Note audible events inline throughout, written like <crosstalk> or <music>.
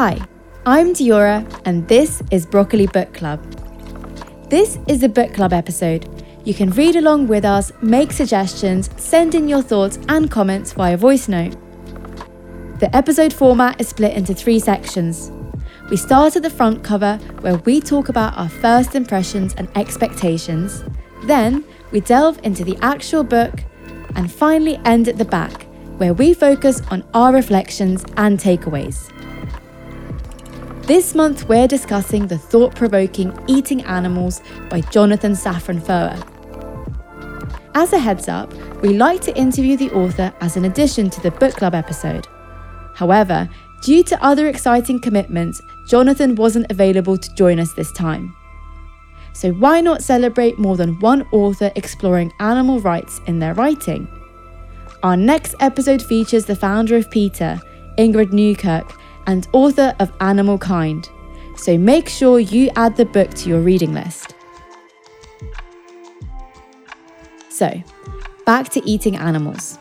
Hi, I'm Diyora, and this is Broccoli Book Club. This is a book club episode. You can read along with us, make suggestions, send in your thoughts and comments via voice note. The episode format is split into three sections. We start at the front cover, where we talk about our first impressions and expectations. Then, we delve into the actual book, and finally end at the back, where we focus on our reflections and takeaways. This month, we're discussing the thought provoking Eating Animals by Jonathan Safran Foer. As a heads up, we like to interview the author as an addition to the book club episode. However, due to other exciting commitments, Jonathan wasn't available to join us this time. So, why not celebrate more than one author exploring animal rights in their writing? Our next episode features the founder of PETA, Ingrid Newkirk, and author of Animal Kind. So, make sure you add the book to your reading list. So, back to eating animals.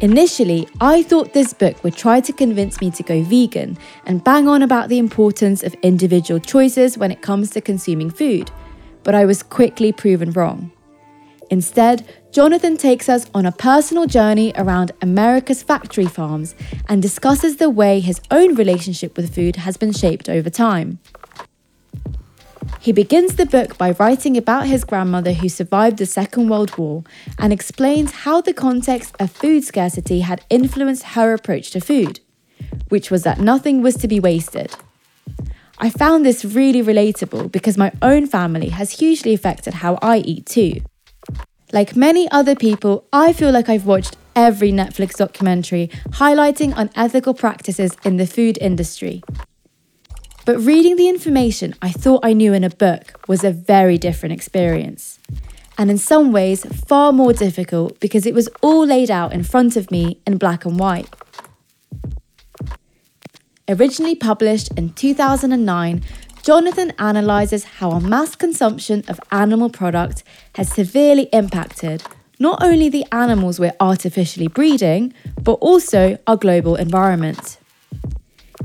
Initially, I thought this book would try to convince me to go vegan and bang on about the importance of individual choices when it comes to consuming food, but I was quickly proven wrong. Instead, Jonathan takes us on a personal journey around America's factory farms and discusses the way his own relationship with food has been shaped over time. He begins the book by writing about his grandmother who survived the Second World War and explains how the context of food scarcity had influenced her approach to food, which was that nothing was to be wasted. I found this really relatable because my own family has hugely affected how I eat too. Like many other people, I feel like I've watched every Netflix documentary highlighting unethical practices in the food industry. But reading the information I thought I knew in a book was a very different experience. And in some ways, far more difficult because it was all laid out in front of me in black and white. Originally published in 2009, Jonathan analyses how our mass consumption of animal products has severely impacted not only the animals we're artificially breeding, but also our global environment.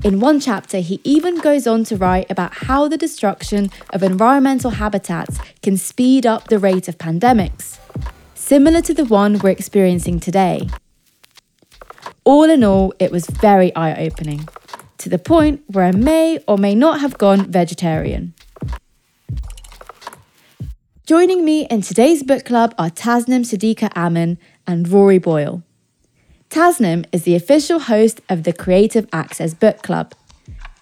In one chapter, he even goes on to write about how the destruction of environmental habitats can speed up the rate of pandemics, similar to the one we're experiencing today. All in all, it was very eye opening, to the point where I may or may not have gone vegetarian. Joining me in today's book club are Tasnim Siddiqa Amin and Rory Boyle. Tasnim is the official host of the Creative Access Book Club,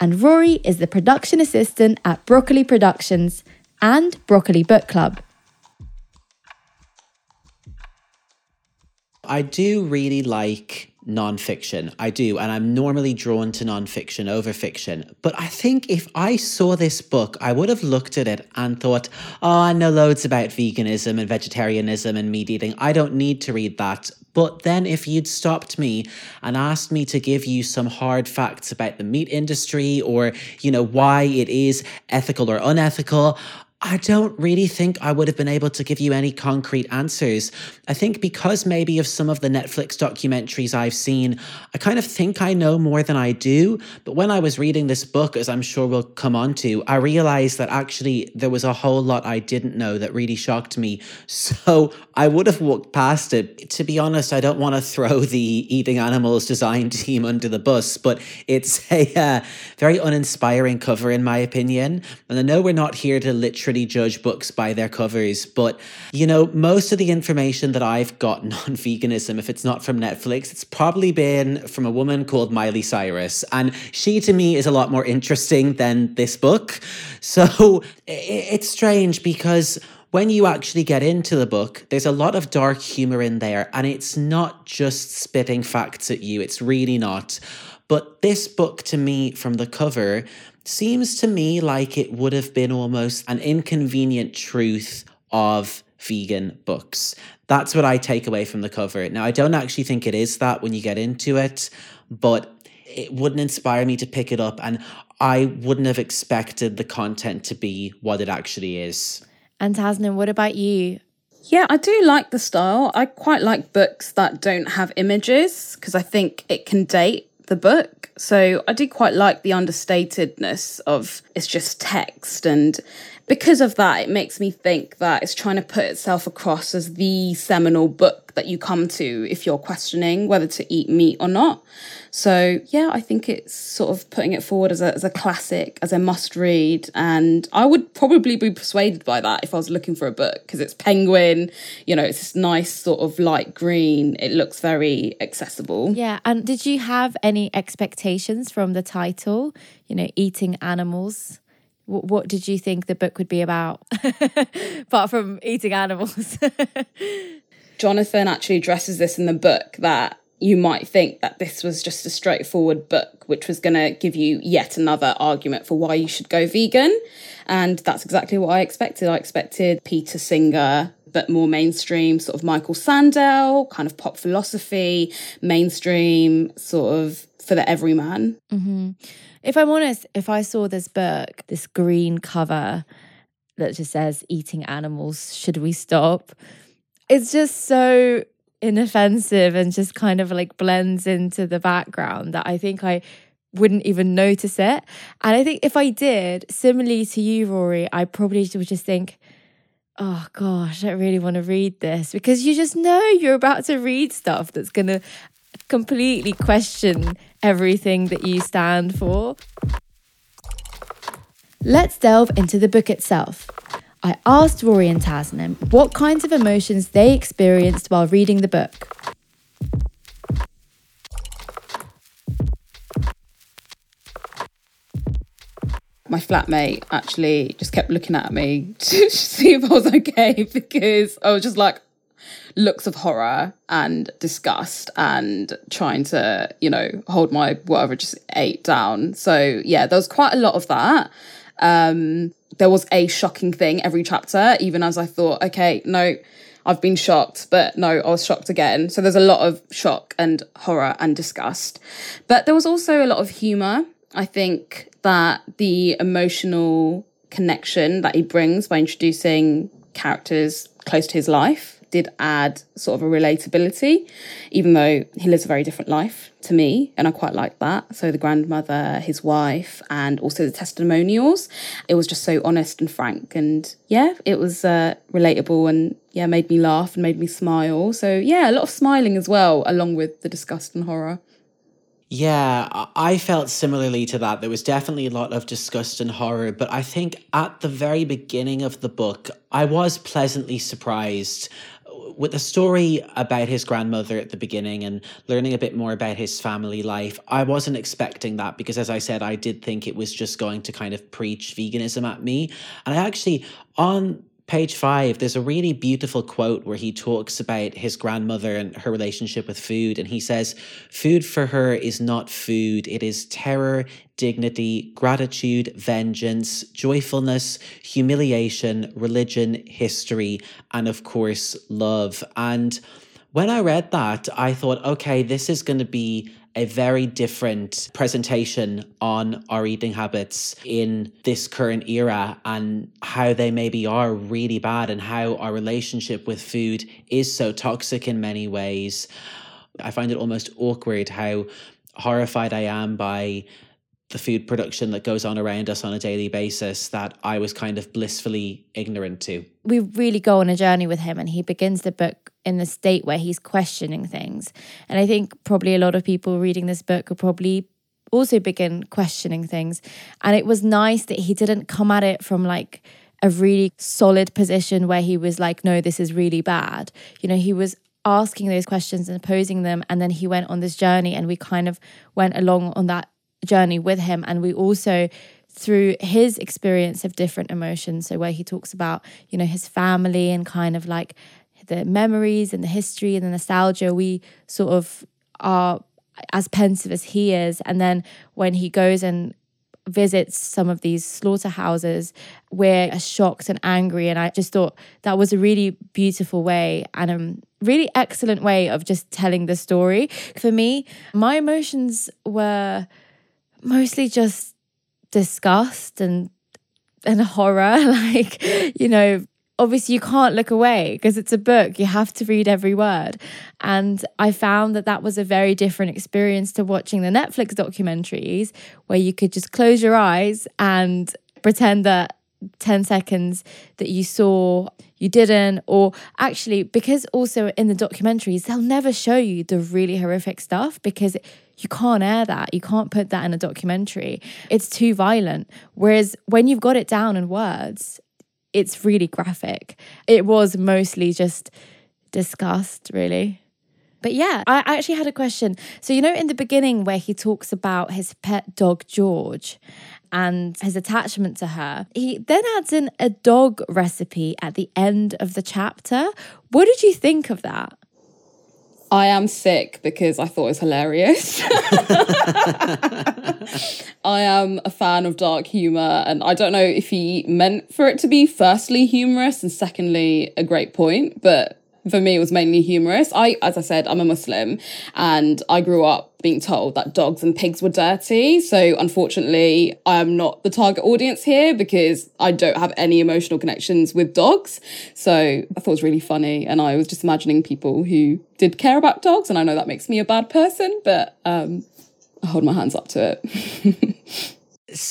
and Rory is the production assistant at Broccoli Productions and Broccoli Book Club. I do really like nonfiction. I do. And I'm normally drawn to nonfiction over fiction. But I think if I saw this book, I would have looked at it and thought, oh, I know loads about veganism and vegetarianism and meat eating. I don't need to read that. But then, if you'd stopped me and asked me to give you some hard facts about the meat industry or, you know, why it is ethical or unethical, I don't really think I would have been able to give you any concrete answers. I think because maybe of some of the Netflix documentaries I've seen, I kind of think I know more than I do. But when I was reading this book, as I'm sure we'll come on to, I realized that actually there was a whole lot I didn't know that really shocked me. <laughs> So I would have walked past it. To be honest, I don't want to throw the Eating Animals design <laughs> team under the bus, but it's a uh, very uninspiring cover, in my opinion. And I know we're not here to literally judge books by their covers. But, you know, most of the information that I've gotten <laughs> on veganism, if it's not from Netflix, it's probably been from a woman called Miley Cyrus. And she, to me, is a lot more interesting than this book. So it's strange because when you actually get into the book, there's a lot of dark humor in there, and it's not just spitting facts at you, it's really not. But this book, to me, from the cover, seems to me like it would have been almost an inconvenient truth of vegan books. That's what I take away from the cover. Now, I don't actually think it is that when you get into it, but it wouldn't inspire me to pick it up, and I wouldn't have expected the content to be what it actually is. And Tasnim, what about you? Yeah, I do like the style. I quite like books that don't have images because I think it can date the book. So I did quite like the understatedness of it's just text and because of that, it makes me think that it's trying to put itself across as the seminal book that you come to if you're questioning whether to eat meat or not. So, yeah, I think it's sort of putting it forward as a, as a classic, as a must read. And I would probably be persuaded by that if I was looking for a book because it's penguin, you know, it's this nice sort of light green. It looks very accessible. Yeah. And did you have any expectations from the title, you know, eating animals? What, what did you think the book would be about? <laughs> Apart from eating animals. <laughs> Jonathan actually addresses this in the book that you might think that this was just a straightforward book which was going to give you yet another argument for why you should go vegan. And that's exactly what i expected. I expected peter singer but more mainstream, sort of Michael Sandel, kind of pop philosophy, mainstream, sort of for the everyman. Mm-hmm. If I'm honest, if I saw this book, this green cover that just says eating animals, should we stop? It's just so inoffensive and just kind of like blends into the background that I think I wouldn't even notice it. And I think if I did, similarly to you, Rory, I probably would just think, oh gosh, I really want to read this because you just know you're about to read stuff that's going to completely question everything that you stand for. Let's delve into the book itself. I asked Rory and Tasnim what kinds of emotions they experienced while reading the book. my flatmate actually just kept looking at me <laughs> to see if I was okay because I was just like, looks of horror and disgust and trying to, you know, hold my whatever just ate down. So yeah, there was quite a lot of that. Um, there was a shocking thing every chapter, even as I thought, okay, no, I've been shocked, but no, I was shocked again. So there's a lot of shock and horror and disgust. But there was also a lot of humor. I think that the emotional connection that he brings by introducing characters close to his life did add sort of a relatability, even though he lives a very different life to me. And I quite like that. So the grandmother, his wife, and also the testimonials. It was just so honest and frank. And yeah, it was uh, relatable and yeah, made me laugh and made me smile. So yeah, a lot of smiling as well, along with the disgust and horror. Yeah, I felt similarly to that. There was definitely a lot of disgust and horror, but I think at the very beginning of the book, I was pleasantly surprised with the story about his grandmother at the beginning and learning a bit more about his family life, I wasn't expecting that because, as I said, I did think it was just going to kind of preach veganism at me. And I actually, on page five, there's a really beautiful quote where he talks about his grandmother and her relationship with food. And he says, Food for her is not food, it is terror, dignity, gratitude, vengeance, joyfulness, humiliation, religion, history, and of course, love. And when I read that, I thought, okay, this is going to be a very different presentation on our eating habits in this current era and how they maybe are really bad and how our relationship with food is so toxic in many ways. I find it almost awkward how horrified I am by the food production that goes on around us on a daily basis that I was kind of blissfully ignorant to. We really go on a journey with him, and he begins the book in the state where he's questioning things. And I think probably a lot of people reading this book will probably also begin questioning things. And it was nice that he didn't come at it from like a really solid position where he was like, no, this is really bad. You know, he was asking those questions and posing them. And then he went on this journey, and we kind of went along on that journey with him. And we also, through his experience of different emotions, so where he talks about, you know, his family and kind of like the memories and the history and the nostalgia, we sort of are as pensive as he is. And then when he goes and visits some of these slaughterhouses, we're shocked and angry. And I just thought that was a really beautiful way and a really excellent way of just telling the story. For me, my emotions were mostly just disgust and and horror <laughs> like you know obviously you can't look away because it's a book. You have to read every word. And I found that that was a very different experience to watching the Netflix documentaries where you could just close your eyes and pretend that 10 seconds that you saw you didn't or actually because also in the documentaries they'll never show you the really horrific stuff because you can't air that you can't put that in a documentary it's too violent whereas when you've got it down in words it's really graphic. It was mostly just disgust, really. But yeah, I actually had a question. So, you know, in the beginning where he talks about his pet dog, George, and his attachment to her, he then adds in a dog recipe at the end of the chapter. What did you think of that? I am sick because I thought it was hilarious. <laughs> I am a fan of dark humor, and I don't know if he meant for it to be firstly humorous and secondly a great point, but for me, it was mainly humorous. I, as I said, I'm a Muslim and I grew up being told that dogs and pigs were dirty. So, unfortunately, I am not the target audience here because I don't have any emotional connections with dogs. So, I thought it was really funny. And I was just imagining people who did care about dogs. And I know that makes me a bad person, but um, I hold my hands up to it. <laughs>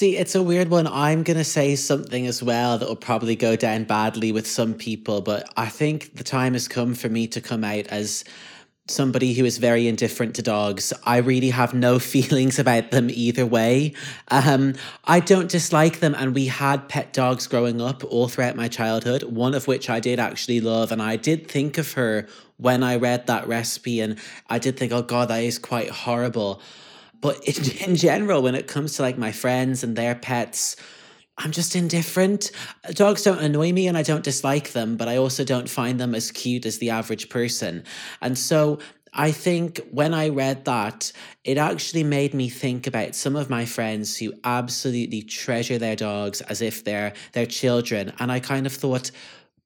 See, it's a weird one. I'm going to say something as well that will probably go down badly with some people, but I think the time has come for me to come out as somebody who is very indifferent to dogs. I really have no <laughs> feelings about them either way. Um, I don't dislike them, and we had pet dogs growing up all throughout my childhood, one of which I did actually love, and I did think of her when I read that recipe, and I did think, oh God, that is quite horrible. But in, <laughs> in general, when it comes to like my friends and their pets, I'm just indifferent. Dogs don't annoy me and I don't dislike them, but I also don't find them as cute as the average person. And so I think when I read that, it actually made me think about some of my friends who absolutely treasure their dogs as if they're their children. And I kind of thought,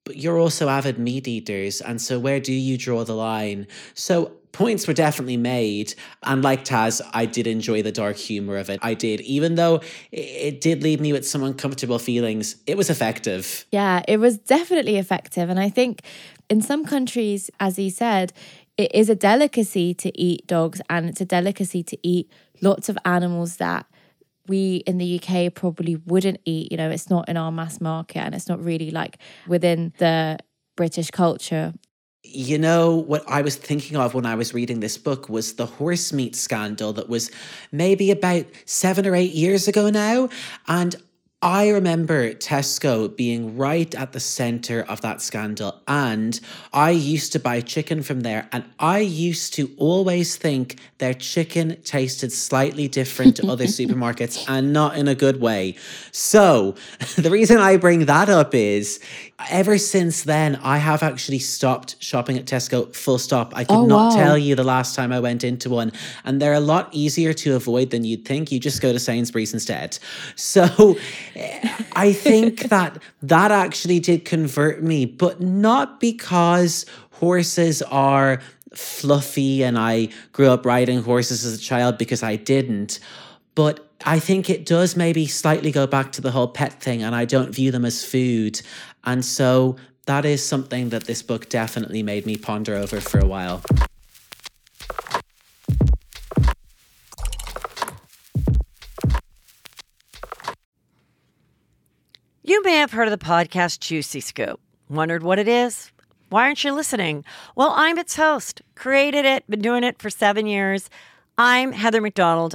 but you're also avid meat eaters. And so where do you draw the line? So points were definitely made. And like Taz, I did enjoy the dark humor of it. I did, even though it did leave me with some uncomfortable feelings, it was effective. Yeah, it was definitely effective. And I think in some countries, as he said, it is a delicacy to eat dogs and it's a delicacy to eat lots of animals that we in the UK probably wouldn't eat. You know, it's not in our mass market and it's not really like within the British culture you know, what I was thinking of when I was reading this book was the horse meat scandal that was maybe about seven or eight years ago now. And I remember Tesco being right at the center of that scandal. And I used to buy chicken from there. And I used to always think their chicken tasted slightly different to other <laughs> supermarkets and not in a good way. So <laughs> the reason I bring that up is ever since then, I have actually stopped shopping at Tesco full stop. I could oh, not wow. tell you the last time I went into one. And they're a lot easier to avoid than you'd think. You just go to Sainsbury's instead. <laughs> So eh, I think <laughs> that that actually did convert me, but not because horses are fluffy and I grew up riding horses as a child because I didn't. But I think it does maybe slightly go back to the whole pet thing, and I don't view them as food. And so that is something that this book definitely made me ponder over for a while. You may have heard of the podcast Juicy Scoop. Wondered what it is? Why aren't you listening? Well, I'm its host, created it, been doing it for seven years. I'm Heather McDonald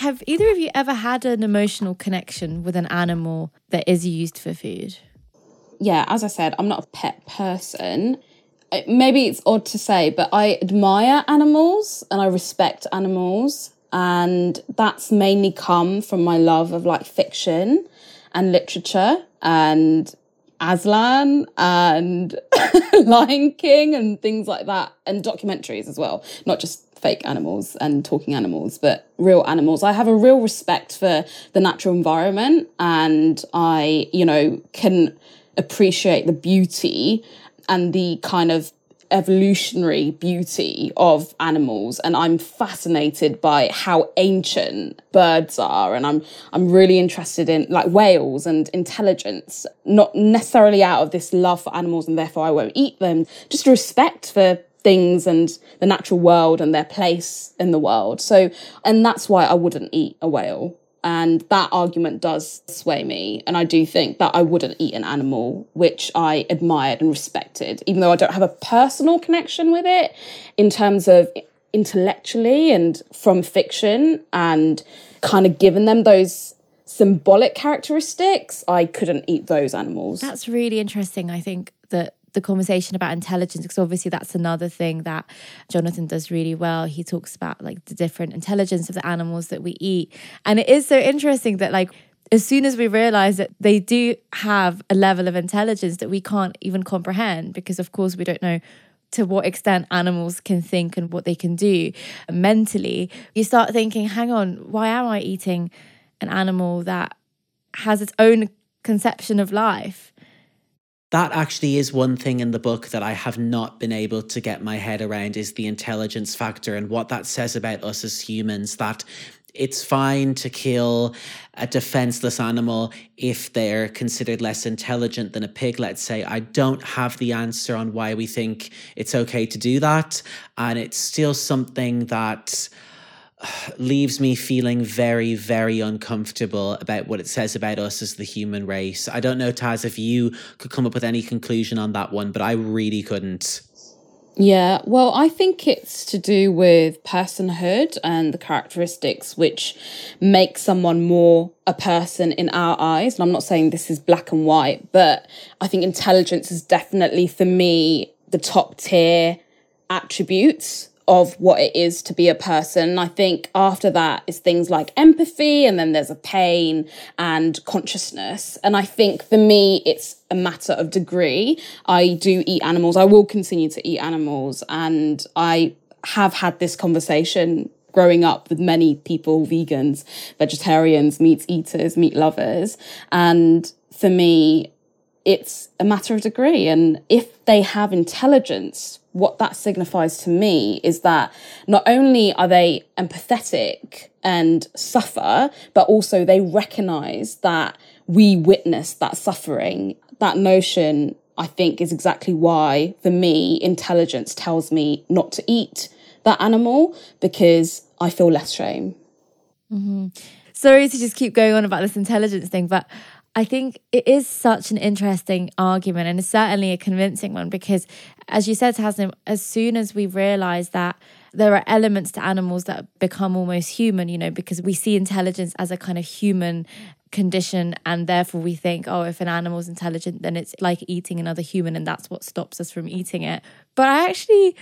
Have either of you ever had an emotional connection with an animal that is used for food? Yeah, as I said, I'm not a pet person. Uh, maybe it's odd to say, but I admire animals and I respect animals. And that's mainly come from my love of like fiction and literature and Aslan and <laughs> Lion King and things like that, and documentaries as well, not just fake animals and talking animals, but real animals. I have a real respect for the natural environment and I, you know, can appreciate the beauty and the kind of evolutionary beauty of animals. And I'm fascinated by how ancient birds are. And I'm I'm really interested in like whales and intelligence not necessarily out of this love for animals and therefore I won't eat them. Just respect for things and the natural world and their place in the world so and that's why I wouldn't eat a whale and that argument does sway me. And I do think that I wouldn't eat an animal, which I admired and respected, even though I don't have a personal connection with it in terms of intellectually and from fiction and kind of given them those symbolic characteristics, I couldn't eat those animals. That's really interesting. I think that the conversation about intelligence because obviously that's another thing that Jonathan does really well. He talks about like the different intelligence of the animals that we eat. And it is so interesting that like as soon as we realize that they do have a level of intelligence that we can't even comprehend because of course we don't know to what extent animals can think and what they can do mentally, you start thinking, hang on, why am I eating an animal that has its own conception of life? That actually is one thing in the book that I have not been able to get my head around is the intelligence factor and what that says about us as humans that it's fine to kill a defenseless animal if they're considered less intelligent than a pig, let's say. I don't have the answer on why we think it's okay to do that. And it's still something that leaves me feeling very, very uncomfortable about what it says about us as the human race. I don't know, Taz, if you could come up with any conclusion on that one, but I really couldn't. Yeah, well, I think it's to do with personhood and the characteristics which make someone more a person in our eyes. And I'm not saying this is black and white, but I think intelligence is definitely, for me, the top tier attributes of what it is to be a person. I think after that is things like empathy, and then there's a pain and consciousness. And I think for me, it's a matter of degree. I do eat animals, I will continue to eat animals, and I have had this conversation growing up with many people vegans, vegetarians, meat eaters, meat lovers. And for me, it's a matter of degree. And if they have intelligence, what that signifies to me is that not only are they empathetic and suffer, but also they recognize that we witness that suffering. That notion, I think, is exactly why, for me, intelligence tells me not to eat that animal because I feel less shame. Mm-hmm. Sorry to just keep going on about this intelligence thing, but I think it is such an interesting argument and it's certainly a convincing one because, as you said, Tasnim, as soon as we realize that there are elements to animals that become almost human, you know, because we see intelligence as a kind of human condition and therefore we think oh if an animal's intelligent then it's like eating another human and that's what stops us from eating it. But i actually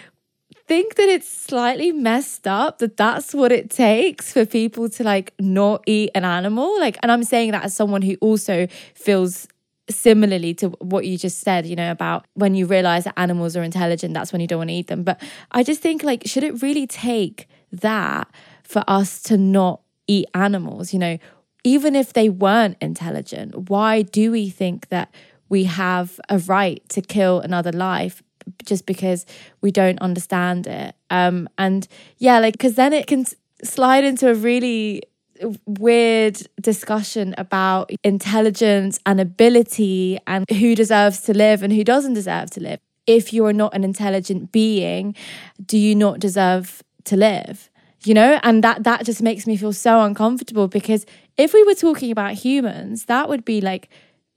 think that it's slightly messed up that that's what it takes for people to like not eat an animal. Like, and I'm saying that as someone who also feels similarly to what you just said, you know, about when you realize that animals are intelligent, that's when you don't want to eat them. But I just think, like, should it really take that for us to not eat animals? You know, even if they weren't intelligent, why do we think that we have a right to kill another life just because we don't understand it. Um, and yeah, like, because then it can slide into a really weird discussion about intelligence and ability and who deserves to live and who doesn't deserve to live. If you're not an intelligent being, do you not deserve to live? You know, and that that just makes me feel so uncomfortable because if we were talking about humans, that would be like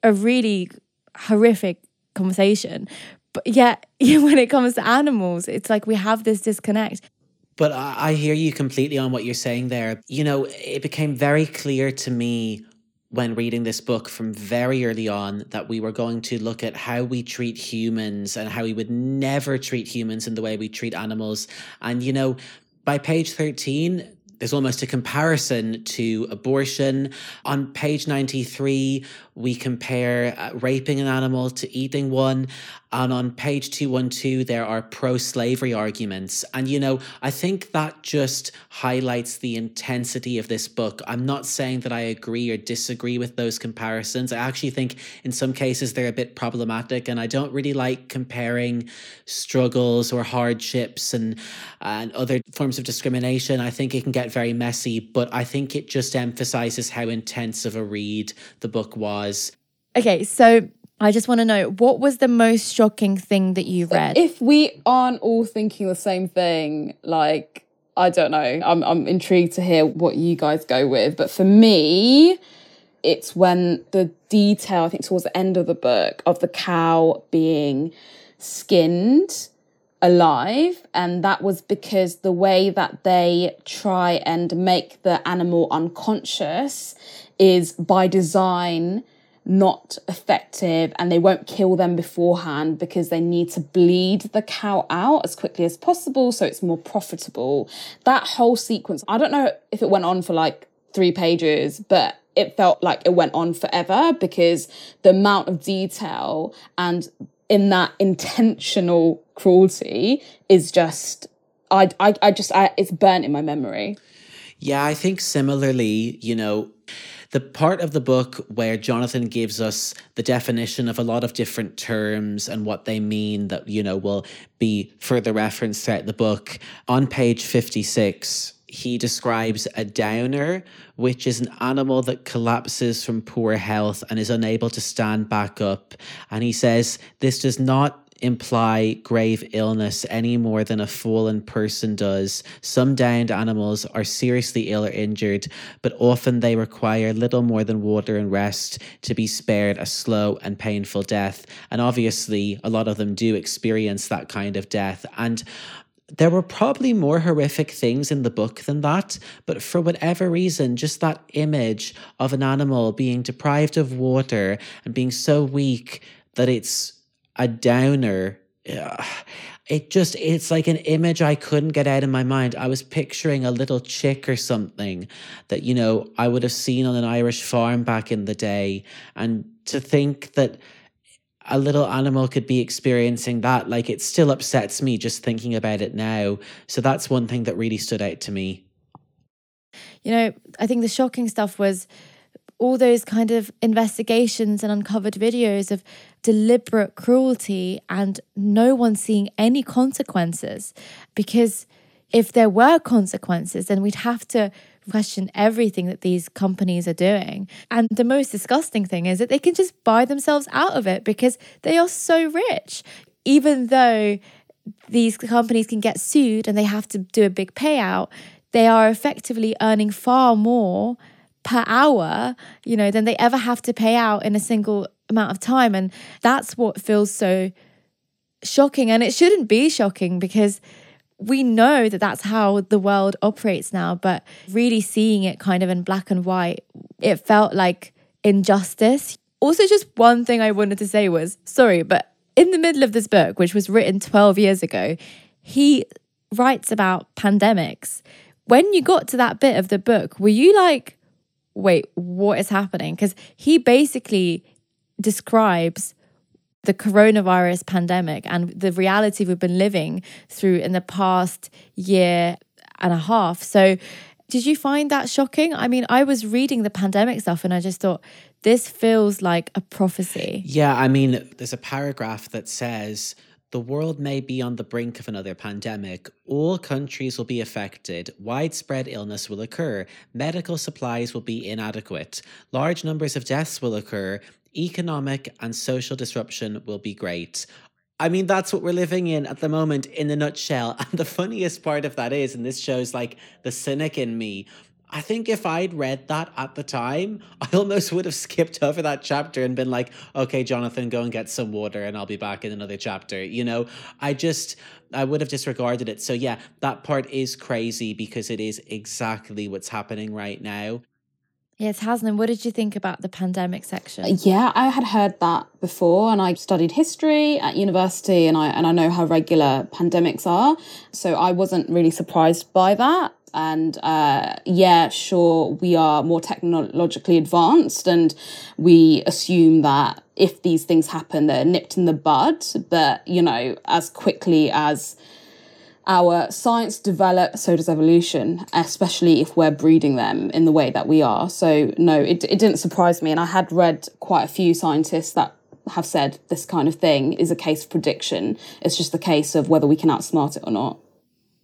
a really horrific conversation. But yet, <laughs> when it comes to animals, it's like we have this disconnect. But I, hear you completely on what you're saying there. You know, it became very clear to me when reading this book from very early on that we were going to look at how we treat humans and how we would never treat humans in the way we treat animals. And, you know, by page 13, there's almost a comparison to abortion. On page 93, we compare uh, raping an animal to eating one. And on page 212, there are pro slavery arguments. And, you know, I think that just highlights the intensity of this book. I'm not saying that I agree or disagree with those comparisons. I actually think in some cases they're a bit problematic. And I don't really like comparing struggles or hardships and, and other forms of discrimination. I think it can get very messy, but I think it just emphasizes how intense of a read the book was. Okay, so I just want to know what was the most shocking thing that you read? If we aren't all thinking the same thing, like I don't know, I'm I'm intrigued to hear what you guys go with. But for me, it's when the detail, I think towards the end of the book, of the cow being skinned alive and that was because the way that they try and make the animal unconscious is by design not effective and they won't kill them beforehand because they need to bleed the cow out as quickly as possible so it's more profitable. That whole sequence, I don't know if it went on for like three pages, but it felt like it went on forever because the amount of detail and in that intentional cruelty is just I I, I just I, it's burnt in my memory. Yeah, I think similarly, you know, the part of the book where Jonathan gives us the definition of a lot of different terms and what they mean that, you know, will be further referenced throughout the book. On page 56, he describes a downer, which is an animal that collapses from poor health and is unable to stand back up. And he says this does not imply grave illness any more than a fallen person does. Some downed animals are seriously ill or injured, but often they require little more than water and rest to be spared a slow and painful death. And obviously, a lot of them do experience that kind of death. And there were probably more horrific things in the book than that, but for whatever reason, just that image of an animal being deprived of water and being so weak that it's a downer. It just, it's like an image I couldn't get out of my mind. I was picturing a little chick or something that, you know, I would have seen on an Irish farm back in the day. And to think that a little animal could be experiencing that, like it still upsets me just thinking about it now. So that's one thing that really stood out to me. You know, I think the shocking stuff was all those kind of investigations and uncovered videos of deliberate cruelty and no one seeing any consequences. Because if there were consequences, then we'd have to question everything that these companies are doing. And the most disgusting thing is that they can just buy themselves out of it because they are so rich. Even though these companies can get sued and they have to do a big payout, they are effectively earning far more per hour, you know, than they ever have to pay out in a single amount of time. And that's what feels so shocking. And it shouldn't be shocking because we know that that's how the world operates now. But really seeing it kind of in black and white, it felt like injustice. Also, just one thing I wanted to say was sorry, but in the middle of this book, which was written 12 years ago, he writes about pandemics. When you got to that bit of the book, were you like, wait, what is happening? Because he basically describes the coronavirus pandemic and the reality we've been living through in the past year and a half. So, did you find that shocking? I mean, I was reading the pandemic stuff and I just thought, this feels like a prophecy. Yeah, I mean, there's a paragraph that says, the world may be on the brink of another pandemic. All countries will be affected. Widespread illness will occur. Medical supplies will be inadequate. Large numbers of deaths will occur. Economic and social disruption will be great. I mean, that's what we're living in at the moment in a nutshell. <laughs> And the funniest part of that is, and this shows like the cynic in me, I think if I'd read that at the time, <laughs> I almost would have skipped over that chapter and been like, okay, Jonathan, go and get some water and I'll be back in another chapter. You know, I just, I would have disregarded it. So, yeah, that part is crazy because it is exactly what's happening right now. Yes, Tasnim, what did you think about the pandemic section? Yeah, I had heard that before and I studied history at university and I and I know how regular pandemics are. So I wasn't really surprised by that. And uh, yeah, sure, we are more technologically advanced and we assume that if these things happen, they're nipped in the bud. But, you know, as quickly as our science develop, so does evolution, especially if we're breeding them in the way that we are. So, no, it, it didn't surprise me. And I had read quite a few scientists that have said this kind of thing is a case of prediction. It's just the case of whether we can outsmart it or not.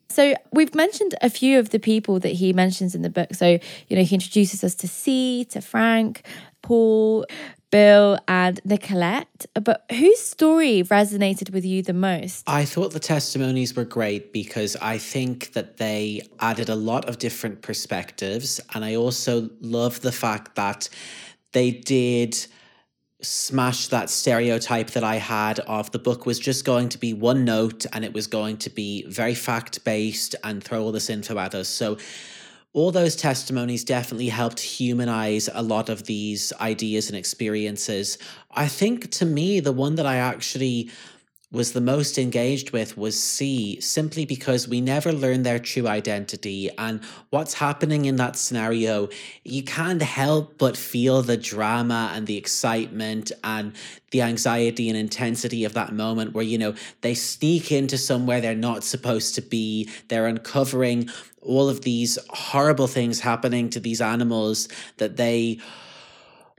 So we've mentioned a few of the people that he mentions in the book. So, you know, he introduces us to C, to Frank, Paul, Bill, and Nicolette. But whose story resonated with you the most? I thought the testimonies were great because I think that they added a lot of different perspectives. And I also love the fact that they did smash that stereotype that I had of the book was just going to be one note and it was going to be very fact based and throw all this info at us. So all those testimonies definitely helped humanize a lot of these ideas and experiences. I think to me, the one that I actually was the most engaged with was C, simply because we never learn their true identity. And what's happening in that scenario, you can't help but feel the drama and the excitement and the anxiety and intensity of that moment where, you know, they sneak into somewhere they're not supposed to be. They're uncovering all of these horrible things happening to these animals that they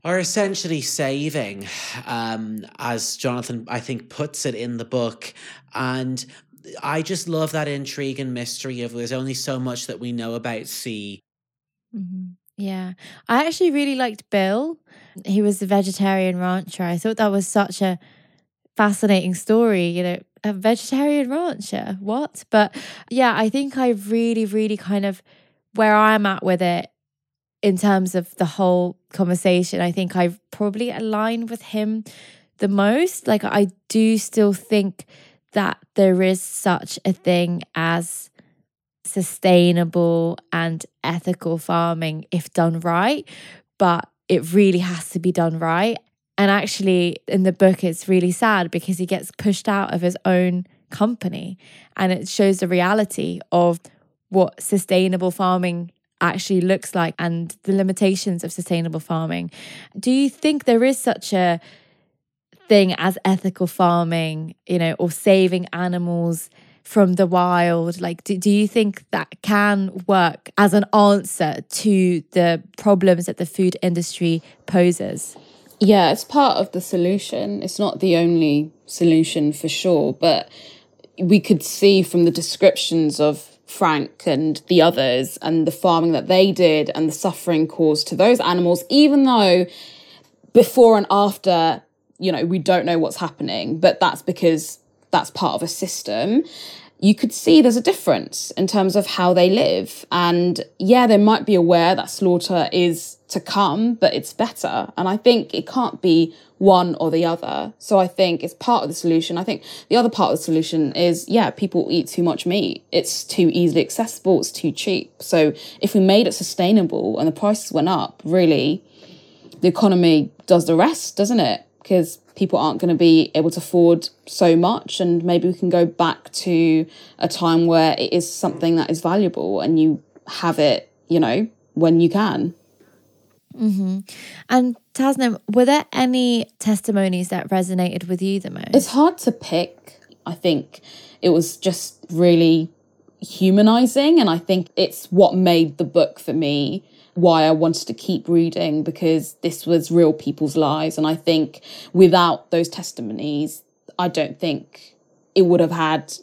are essentially saving, um, as Jonathan, I think, puts it in the book. And I just love that intrigue and mystery of there's only so much that we know about C. Mm-hmm. Yeah. I actually really liked Bill. He was the vegetarian rancher. I thought that was such a fascinating story, you know, a vegetarian rancher. What? But yeah, I think I really, really kind of where I'm at with it in terms of the whole conversation, I think I've probably aligned with him the most. Like, I do still think that there is such a thing as sustainable and ethical farming if done right, but it really has to be done right. And actually, in the book, it's really sad because he gets pushed out of his own company and it shows the reality of what sustainable farming actually looks like and the limitations of sustainable farming. Do you think there is such a thing as ethical farming, you know, or saving animals from the wild? Like, do, do you think that can work as an answer to the problems that the food industry poses? Yeah, it's part of the solution. It's not the only solution for sure, but we could see from the descriptions of Frank and the others and the farming that they did and the suffering caused to those animals, even though before and after, you know, we don't know what's happening, but that's because that's part of a system. You could see there's a difference in terms of how they live. And yeah, they might be aware that slaughter is to come, but it's better. And I think it can't be one or the other. So I think it's part of the solution. I think the other part of the solution is yeah, people eat too much meat. It's too easily accessible, it's too cheap. So if we made it sustainable and the prices went up, really, the economy does the rest, doesn't it? Because people aren't going to be able to afford so much and maybe we can go back to a time where it is something that is valuable and you have it, you know, when you can. Mm-hmm. And Tasnim, were there any testimonies that resonated with you the most? It's hard to pick. I think it was just really humanizing. And I think it's what made the book for me why I wanted to keep reading because this was real people's lives. And I think without those testimonies, I don't think it would have had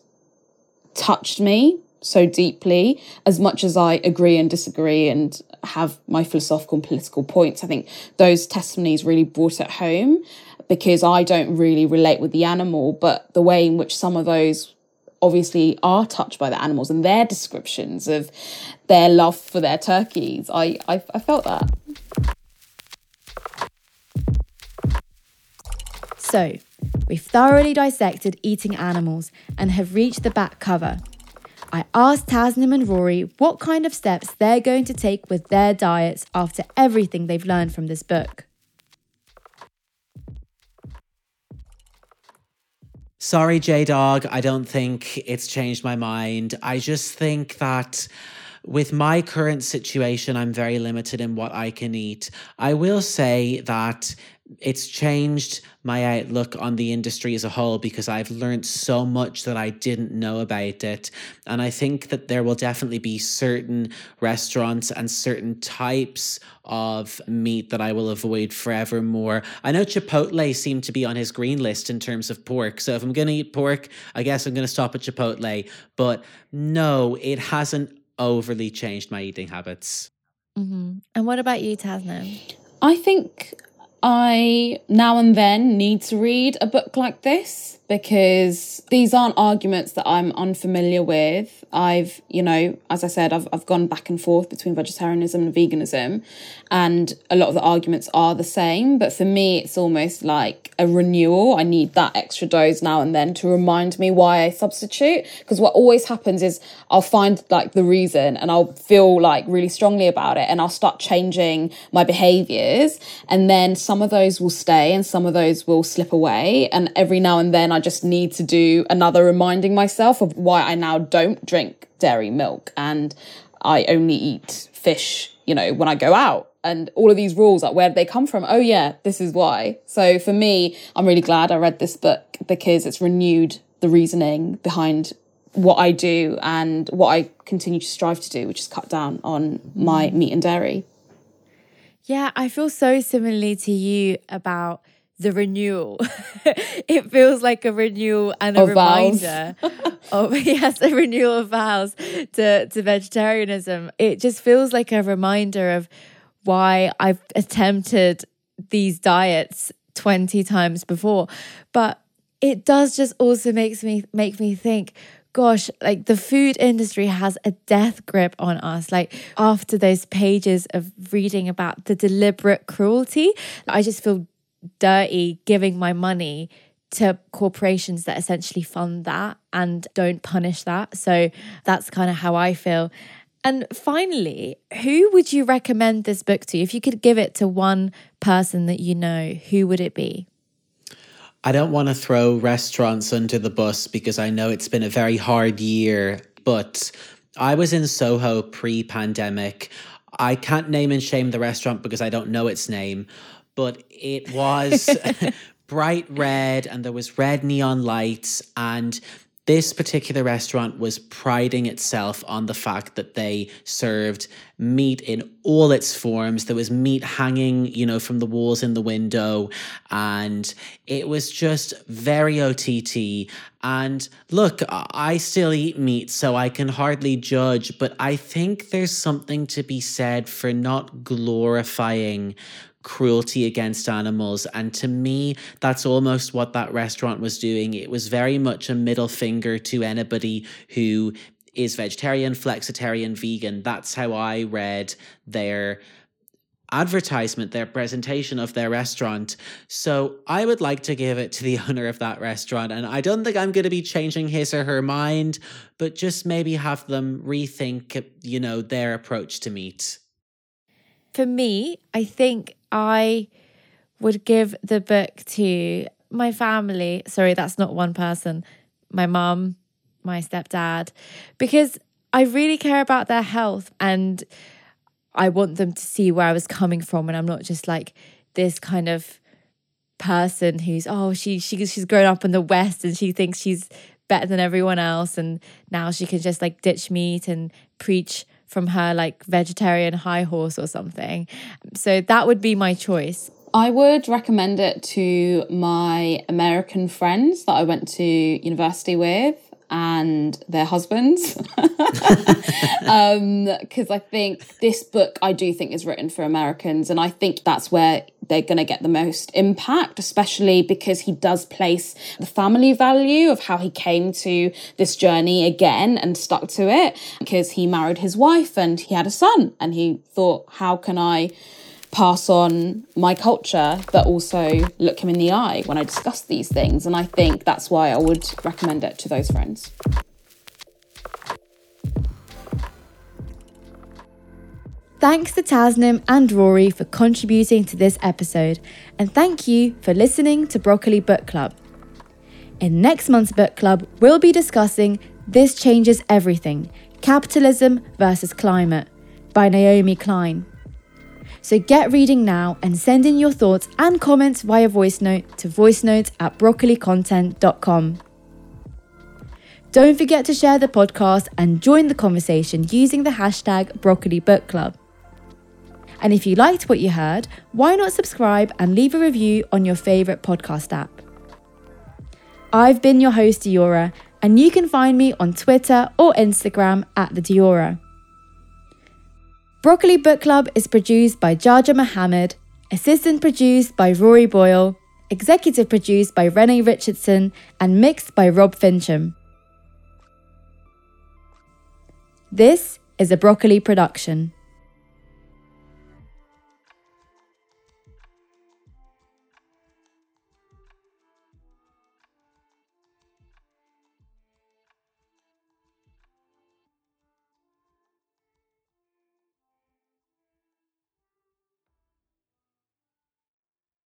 touched me so deeply as much as I agree and disagree and have my philosophical and political points. I think those testimonies really brought it home because I don't really relate with the animal, but the way in which some of those obviously are touched by the animals and their descriptions of their love for their turkeys. I, I, I felt that. So, we've thoroughly dissected eating animals and have reached the back cover. I asked Tasnim and Rory what kind of steps they're going to take with their diets after everything they've learned from this book. Sorry, J Dog, I don't think it's changed my mind. I just think that with my current situation, I'm very limited in what I can eat. I will say that it's changed my outlook on the industry as a whole because I've learned so much that I didn't know about it. And I think that there will definitely be certain restaurants and certain types of meat that I will avoid forevermore. I know Chipotle seemed to be on his green list in terms of pork. So if I'm going to eat pork, I guess I'm going to stop at Chipotle. But no, it hasn't overly changed my eating habits. Mm-hmm. And what about you, Tasnim? I think I now and then need to read a book like this because these aren't arguments that I'm unfamiliar with. I've, you know, as I said, I've, I've gone back and forth between vegetarianism and veganism, and a lot of the arguments are the same. But for me, it's almost like a renewal. I need that extra dose now and then to remind me why I substitute. Because what always happens is I'll find like the reason and I'll feel like really strongly about it and I'll start changing my behaviors. And then some of those will stay and some of those will slip away. And every now and then, I just need to do another reminding myself of why I now don't drink dairy milk and I only eat fish, you know, when I go out. And all of these rules, like where did they come from? Oh, yeah, this is why. So for me, I'm really glad I read this book because it's renewed the reasoning behind what I do and what I continue to strive to do, which is cut down on my meat and dairy. Yeah, I feel so similarly to you about the renewal. <laughs> it feels like a renewal and a Of reminder <laughs> of yes, a renewal of vows to, to vegetarianism. It just feels like a reminder of why I've attempted these diets 20 times before. But it does just also makes me make me think gosh like the food industry has a death grip on us like after those pages of reading about the deliberate cruelty i just feel dirty giving my money to corporations that essentially fund that and don't punish that. So that's kind of how I feel. And finally, who would you recommend this book to? If you could give it to one person that you know, who would it be? I don't want to throw restaurants under the bus because I know it's been a very hard year, but I was in Soho pre pandemic. I can't name and shame the restaurant because I don't know its name, but it was <laughs> bright red and there was red neon lights and this particular restaurant was priding itself on the fact that they served meat in all its forms. There was meat hanging, you know, from the walls in the window, and it was just very OTT. And look, I still eat meat, so I can hardly judge, but I think there's something to be said for not glorifying cruelty against animals. And to me, that's almost what that restaurant was doing. It was very much a middle finger to anybody who is vegetarian, flexitarian, vegan. That's how I read their advertisement, their presentation of their restaurant. So I would like to give it to the <laughs> owner of that restaurant. And I don't think I'm going to be changing his or her mind, but just maybe have them rethink, you know, their approach to meat. For me, I think I would give the book to my family. Sorry, that's not one person. My mum, my stepdad, because I really care about their health and I want them to see where I was coming from and I'm not just like this kind of person who's oh she she she's grown up in the west and she thinks she's better than everyone else and now she can just like ditch meat and preach from her like vegetarian high horse or something. So that would be my choice. I would recommend it to my American friends that I went to university with and their husbands. <laughs> um because I think this book I do think is written for Americans and I think that's where they're going to get the most impact, especially because he does place the family value of how he came to this journey again and stuck to it because he married his wife and he had a son and he thought, how can I pass on my culture but also look him in the eye when I discuss these things? And I think that's why I would recommend it to those friends. Thanks to Tasnim and Rory for contributing to this episode, and thank you for listening to Broccoli Book Club. In next month's book club, we'll be discussing This Changes Everything Capitalism versus Climate by Naomi Klein. So get reading now and send in your thoughts and comments via voice note to voicenotes at broccolicontent.com. Don't forget to share the podcast and join the conversation using the hashtag Broccoli Book Club. And if you liked what you heard, why not subscribe and leave a review on your favourite podcast app? I've been your host, Diyora, and you can find me on Twitter or Instagram at the Diyora. Broccoli Book Club is produced by Jaja Mohammed, assistant produced by Rory Boyle, executive produced by Renee Richardson, and mixed by Rob Fincham. This is a Broccoli production.